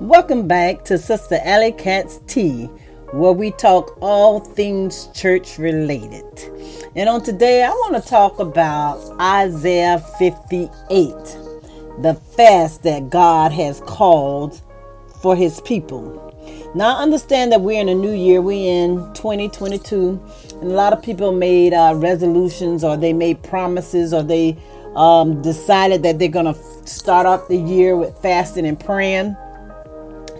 Welcome back to Sister Alley Cat's Tea, where we talk all things church related. And on today, I want to talk about Isaiah 58, the fast that God has called for his people. Now, understand that we're in a new year, we're in 2022, and a lot of people made uh, resolutions or they made promises or they um, decided that they're going to start off the year with fasting and praying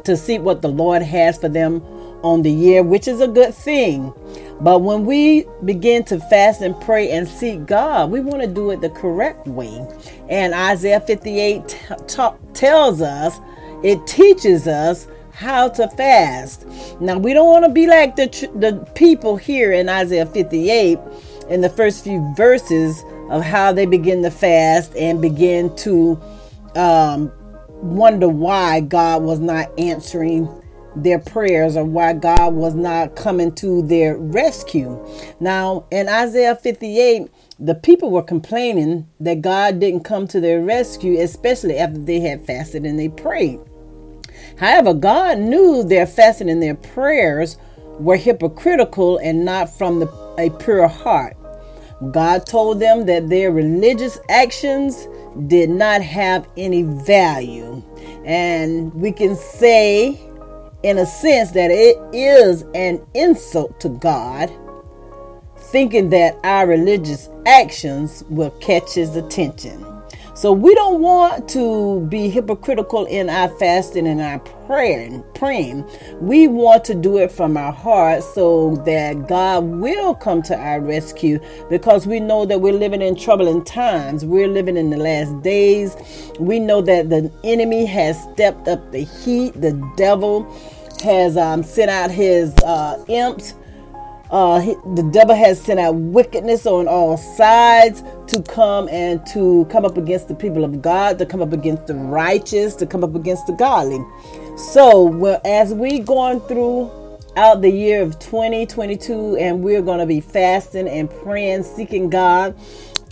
to see what the Lord has for them on the year, which is a good thing. But when we begin to fast and pray and seek God, we want to do it the correct way. And Isaiah 58 t- t- tells us, it teaches us how to fast. Now, we don't want to be like the, the people here in Isaiah 58 in the first few verses of how they begin to fast and begin to um, wonder why God was not answering their prayers or why God was not coming to their rescue. Now, in Isaiah 58, the people were complaining that God didn't come to their rescue, especially after they had fasted and they prayed. However, God knew their fasting and their prayers were hypocritical and not from the, a pure heart. God told them that their religious actions did not have any value. And we can say, in a sense, that it is an insult to God, thinking that our religious actions will catch his attention. So we don't want to be hypocritical in our fasting and our praying, praying. We want to do it from our heart so that God will come to our rescue because we know that we're living in troubling times. We're living in the last days. We know that the enemy has stepped up the heat. The devil has um, sent out his uh, imps uh, the devil has sent out wickedness on all sides to come and to come up against the people of God, to come up against the righteous, to come up against the godly. So, well, as we going through out the year of 2022, and we're going to be fasting and praying, seeking God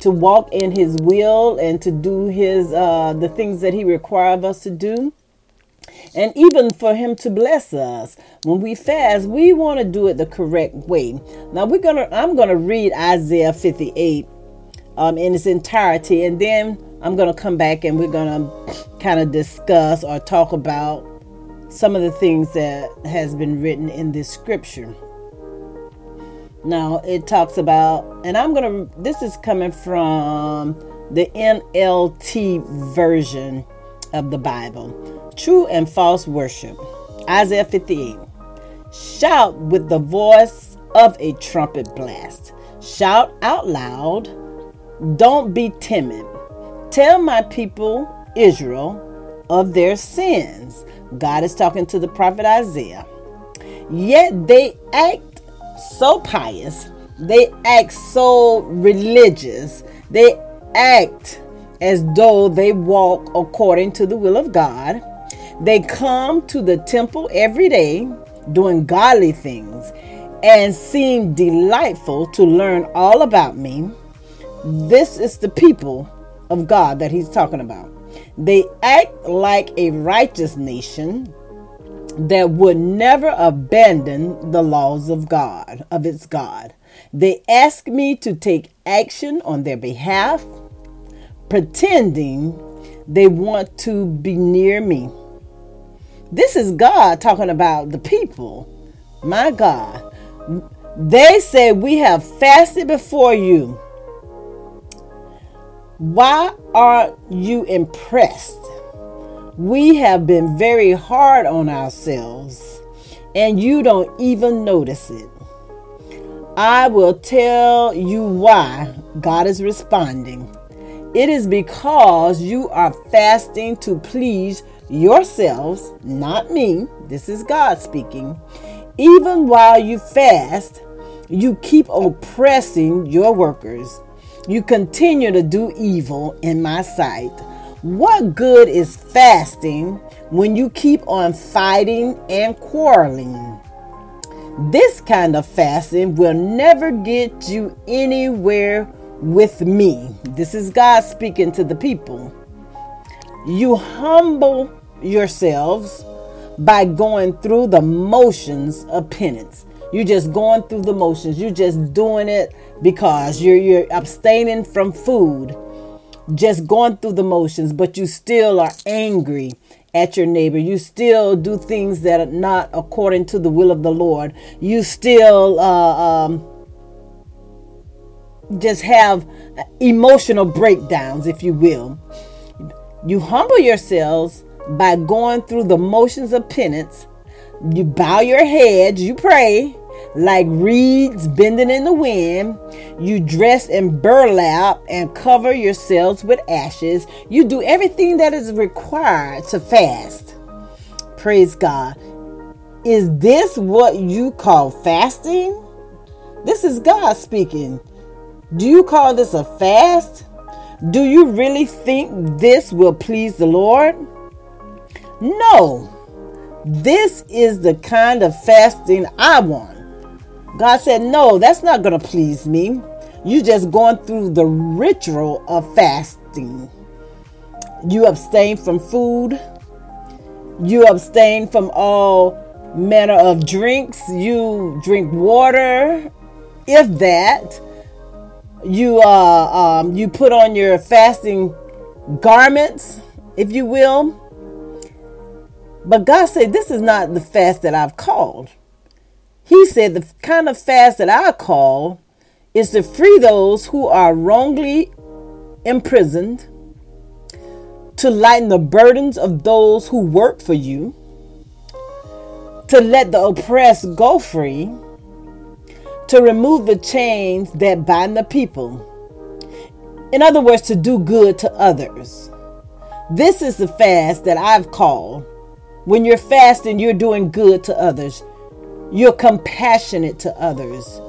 to walk in His will and to do His uh, the things that He requires us to do and even for him to bless us when we fast we want to do it the correct way. Now we're gonna i'm gonna read isaiah 58 um, in its entirety and then i'm gonna come back and we're gonna kind of discuss or talk about some of the things that has been written in this scripture. Now it talks about and i'm gonna this is coming from the nlt version of the bible True and false worship. Isaiah 58. Shout with the voice of a trumpet blast. Shout out loud. Don't be timid. Tell my people, Israel, of their sins. God is talking to the prophet Isaiah. Yet they act so pious. They act so religious. They act as though they walk according to the will of God they come to the temple every day doing godly things and seem delightful to learn all about me. This is the people of God that he's talking about. They act like a righteous nation that would never abandon the laws of God, of its God. They ask me to take action on their behalf, pretending they want to be near me. This is God talking about the people. My God. They say, We have fasted before you. Why aren't you impressed? We have been very hard on ourselves, and you don't even notice it. I will tell you why God is responding. It is because you are fasting to please yourselves, not me, this is God speaking, even while you fast, you keep oppressing your workers. You continue to do evil in my sight. What good is fasting when you keep on fighting and quarreling? This kind of fasting will never get you anywhere with me. This is God speaking to the people. You humble yourselves by going through the motions of penance. You're just going through the motions. You're just doing it because you're you're abstaining from food, just going through the motions, but you still are angry at your neighbor. You still do things that are not according to the will of the Lord. You still uh, um, just have emotional breakdowns, if you will. You humble yourselves by going through the motions of penance. You bow your head, you pray like reeds bending in the wind. You dress in burlap and cover yourselves with ashes. You do everything that is required to fast. Praise God. Is this what you call fasting? This is God speaking. Do you call this a fast? Do you really think this will please the Lord? No. This is the kind of fasting I want. God said, No, that's not going to please me. You just going through the ritual of fasting. You abstain from food. You abstain from all manner of drinks. You drink water, if that. You uh um, you put on your fasting garments, if you will. But God said, This is not the fast that I've called. He said the kind of fast that I call is to free those who are wrongly imprisoned, to lighten the burdens of those who work for you, to let the oppressed go free, to remove the chains that bind the people. In other words, to do good to others. This is the fast that I've called. When you're fasting, you're doing good to others. You're compassionate to others.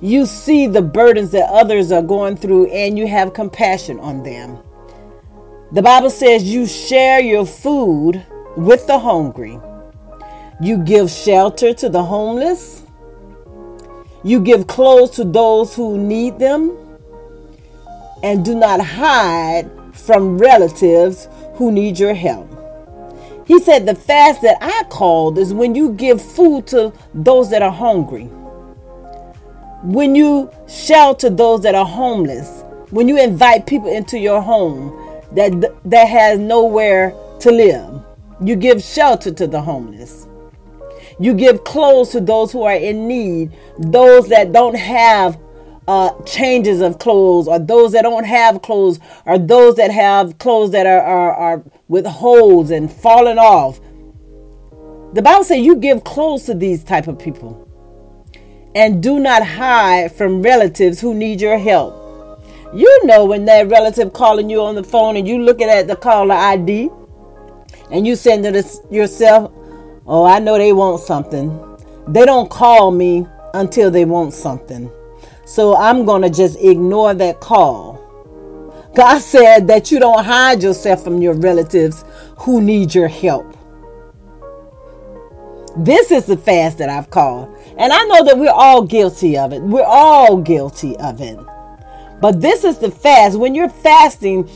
You see the burdens that others are going through and you have compassion on them. The Bible says you share your food with the hungry. You give shelter to the homeless. You give clothes to those who need them. And do not hide from relatives who need your help. He said the fast that I called is when you give food to those that are hungry. When you shelter those that are homeless. When you invite people into your home that that has nowhere to live. You give shelter to the homeless. You give clothes to those who are in need, those that don't have uh, changes of clothes, or those that don't have clothes, or those that have clothes that are, are, are with holes and falling off. The Bible says you give clothes to these type of people. And do not hide from relatives who need your help. You know when that relative calling you on the phone and you looking at the caller ID and you saying to yourself, Oh, I know they want something. They don't call me until they want something. So I'm going to just ignore that call. God said that you don't hide yourself from your relatives who need your help. This is the fast that I've called. And I know that we're all guilty of it. We're all guilty of it. But this is the fast. When you're fasting,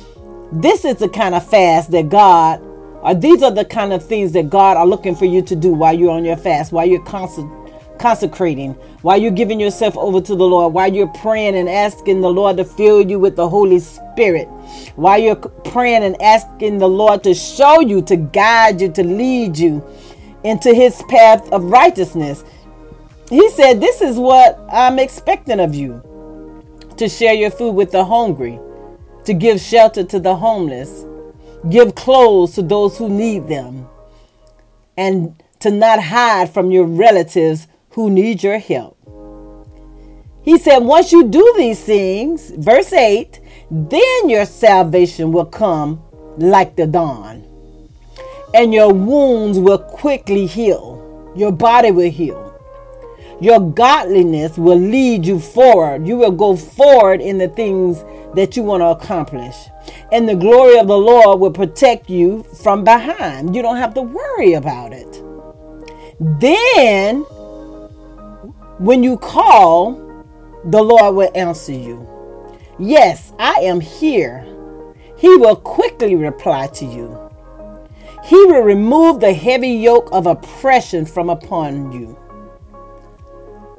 this is the kind of fast that God, or these are the kind of things that God are looking for you to do while you're on your fast, while you're constant consecrating, while you're giving yourself over to the Lord, while you're praying and asking the Lord to fill you with the Holy Spirit, while you're praying and asking the Lord to show you, to guide you, to lead you into his path of righteousness. He said, This is what I'm expecting of you to share your food with the hungry, to give shelter to the homeless, give clothes to those who need them, and to not hide from your relatives who need your help. He said, once you do these things, verse 8, then your salvation will come like the dawn, and your wounds will quickly heal. Your body will heal. Your godliness will lead you forward. You will go forward in the things that you want to accomplish. And the glory of the Lord will protect you from behind. You don't have to worry about it. Then when you call, the Lord will answer you. Yes, I am here. He will quickly reply to you. He will remove the heavy yoke of oppression from upon you.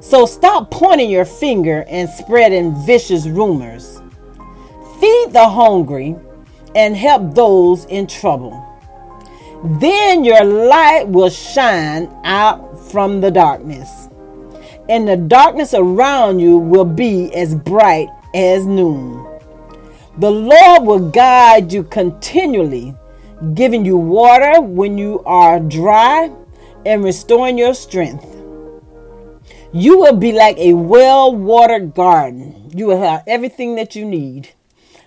So stop pointing your finger and spreading vicious rumors. Feed the hungry and help those in trouble. Then your light will shine out from the darkness, and the darkness around you will be as bright as noon. The Lord will guide you continually, giving you water when you are dry and restoring your strength. You will be like a well watered garden. You will have everything that you need,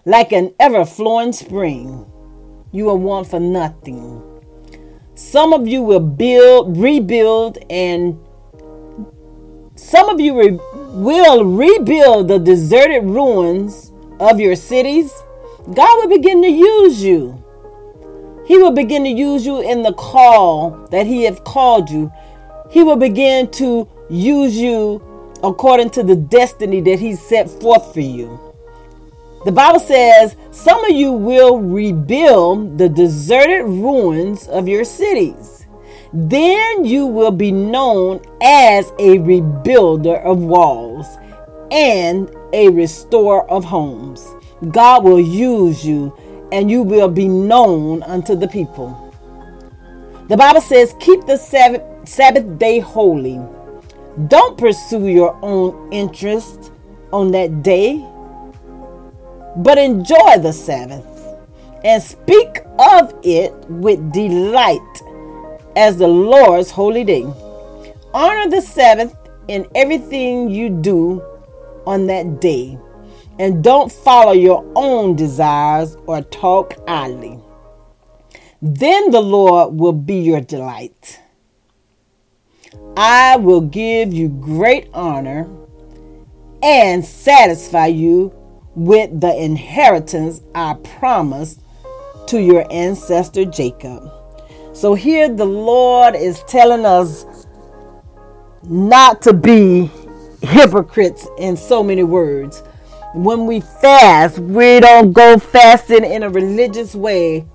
like an ever flowing spring. You will want for nothing. Some of you will build, rebuild, and some of you re- will rebuild the deserted ruins of your cities. God will begin to use you. He will begin to use you in the call that He has called you. He will begin to use you according to the destiny that He set forth for you. The Bible says some of you will rebuild the deserted ruins of your cities. Then you will be known as a rebuilder of walls and a restorer of homes. God will use you and you will be known unto the people. The Bible says, Keep the Sabbath, day holy. Don't pursue your own interest on that day, but enjoy the Sabbath and speak of it with delight as the Lord's holy day. Honor the Sabbath in everything you do on that day, and don't follow your own desires or talk idly. Then the Lord will be your delight. I will give you great honor and satisfy you with the inheritance I promised to your ancestor Jacob. So here the Lord is telling us not to be hypocrites in so many words. When we fast, we don't go fasting in a religious way,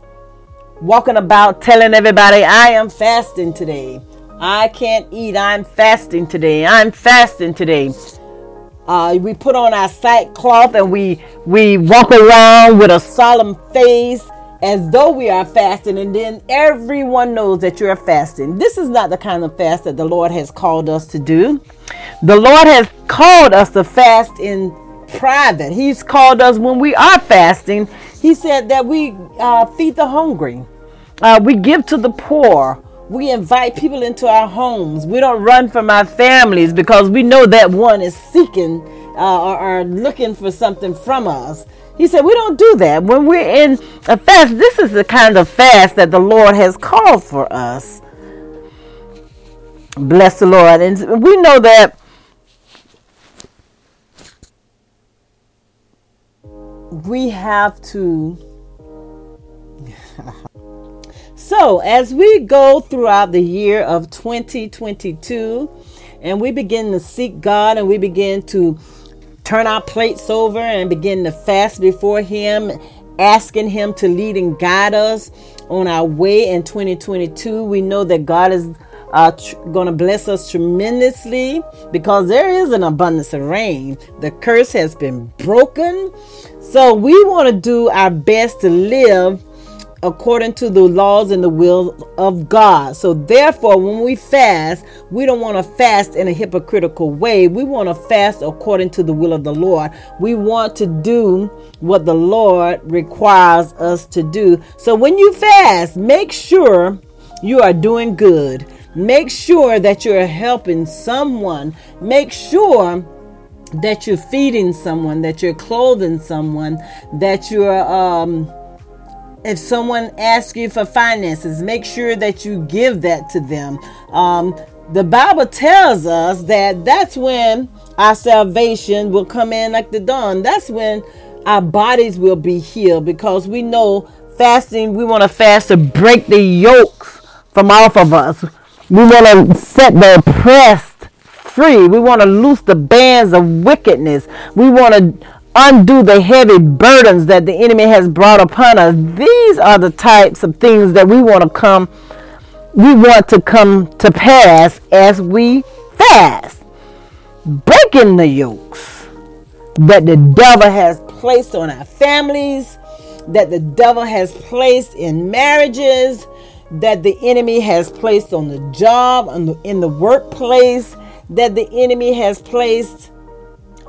walking about telling everybody, I am fasting today. I can't eat. I'm fasting today. I'm fasting today. Uh, we put on our sackcloth and we we walk around with a solemn face as though we are fasting, and then everyone knows that you're fasting. This is not the kind of fast that the Lord has called us to do. The Lord has called us to fast in private. He's called us when we are fasting. He said that we uh, feed the hungry, uh, we give to the poor. We invite people into our homes. We don't run from our families because we know that one is seeking uh, or, or looking for something from us. He said, We don't do that. When we're in a fast, this is the kind of fast that the Lord has called for us. Bless the Lord. And we know that we have to. so, as we go throughout the year of 2022 and we begin to seek God and we begin to turn our plates over and begin to fast before Him, asking Him to lead and guide us on our way in 2022. We know that God is uh, tr- going to bless us tremendously because there is an abundance of rain. The curse has been broken. So we want to do our best to live according to the laws and the will of God. So, therefore, when we fast, we don't want to fast in a hypocritical way. We want to fast according to the will of the Lord. We want to do what the Lord requires us to do. So, when you fast, make sure you are doing good. Make sure that you're helping someone. Make sure that you're feeding someone, that you're clothing someone, that you're um, if someone asks you for finances, make sure that you give that to them. Um, the Bible tells us that that's when our salvation will come in like the dawn. That's when our bodies will be healed because we know fasting, we want to fast to break the yokes from off of us. We want to set the oppressed free. We want to loose the bands of wickedness. We want to undo the heavy burdens that the enemy has brought upon us. These are the types of things that we want to come we want to come to pass as we fast. Breaking the yokes that the devil has placed on our families, that the devil has placed in marriages, that the enemy has placed on the job, on in the workplace, that the enemy has placed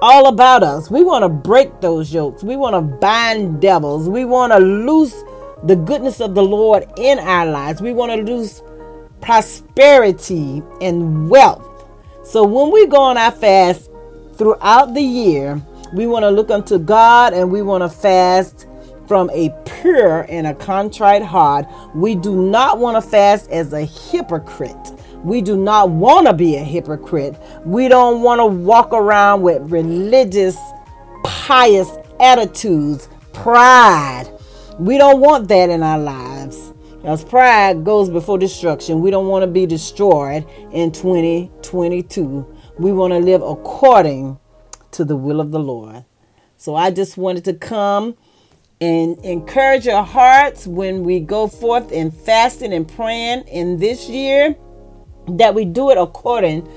all about us. We want to break those yokes. We want to bind devils. We want to loose the goodness of the Lord in our lives. We want to loose prosperity and wealth. So when we go on our fast throughout the year, we want to look unto God and we want to fast from a pure and a contrite heart. We do not want to fast as a hypocrite. We do not want to be a hypocrite. We don't want to walk around with religious, pious attitudes, pride. We don't want that in our lives. As pride goes before destruction, we don't want to be destroyed in 2022. We want to live according to the will of the Lord. So I just wanted to come and encourage your hearts when we go forth in fasting and praying in this year that we do it according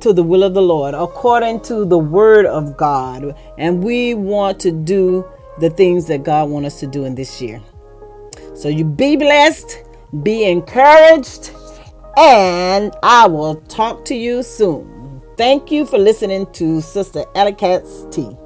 to the will of the Lord, according to the word of God. And we want to do the things that God wants us to do in this year. So you be blessed, be encouraged, and I will talk to you soon. Thank you for listening to Sister Ellie Tea.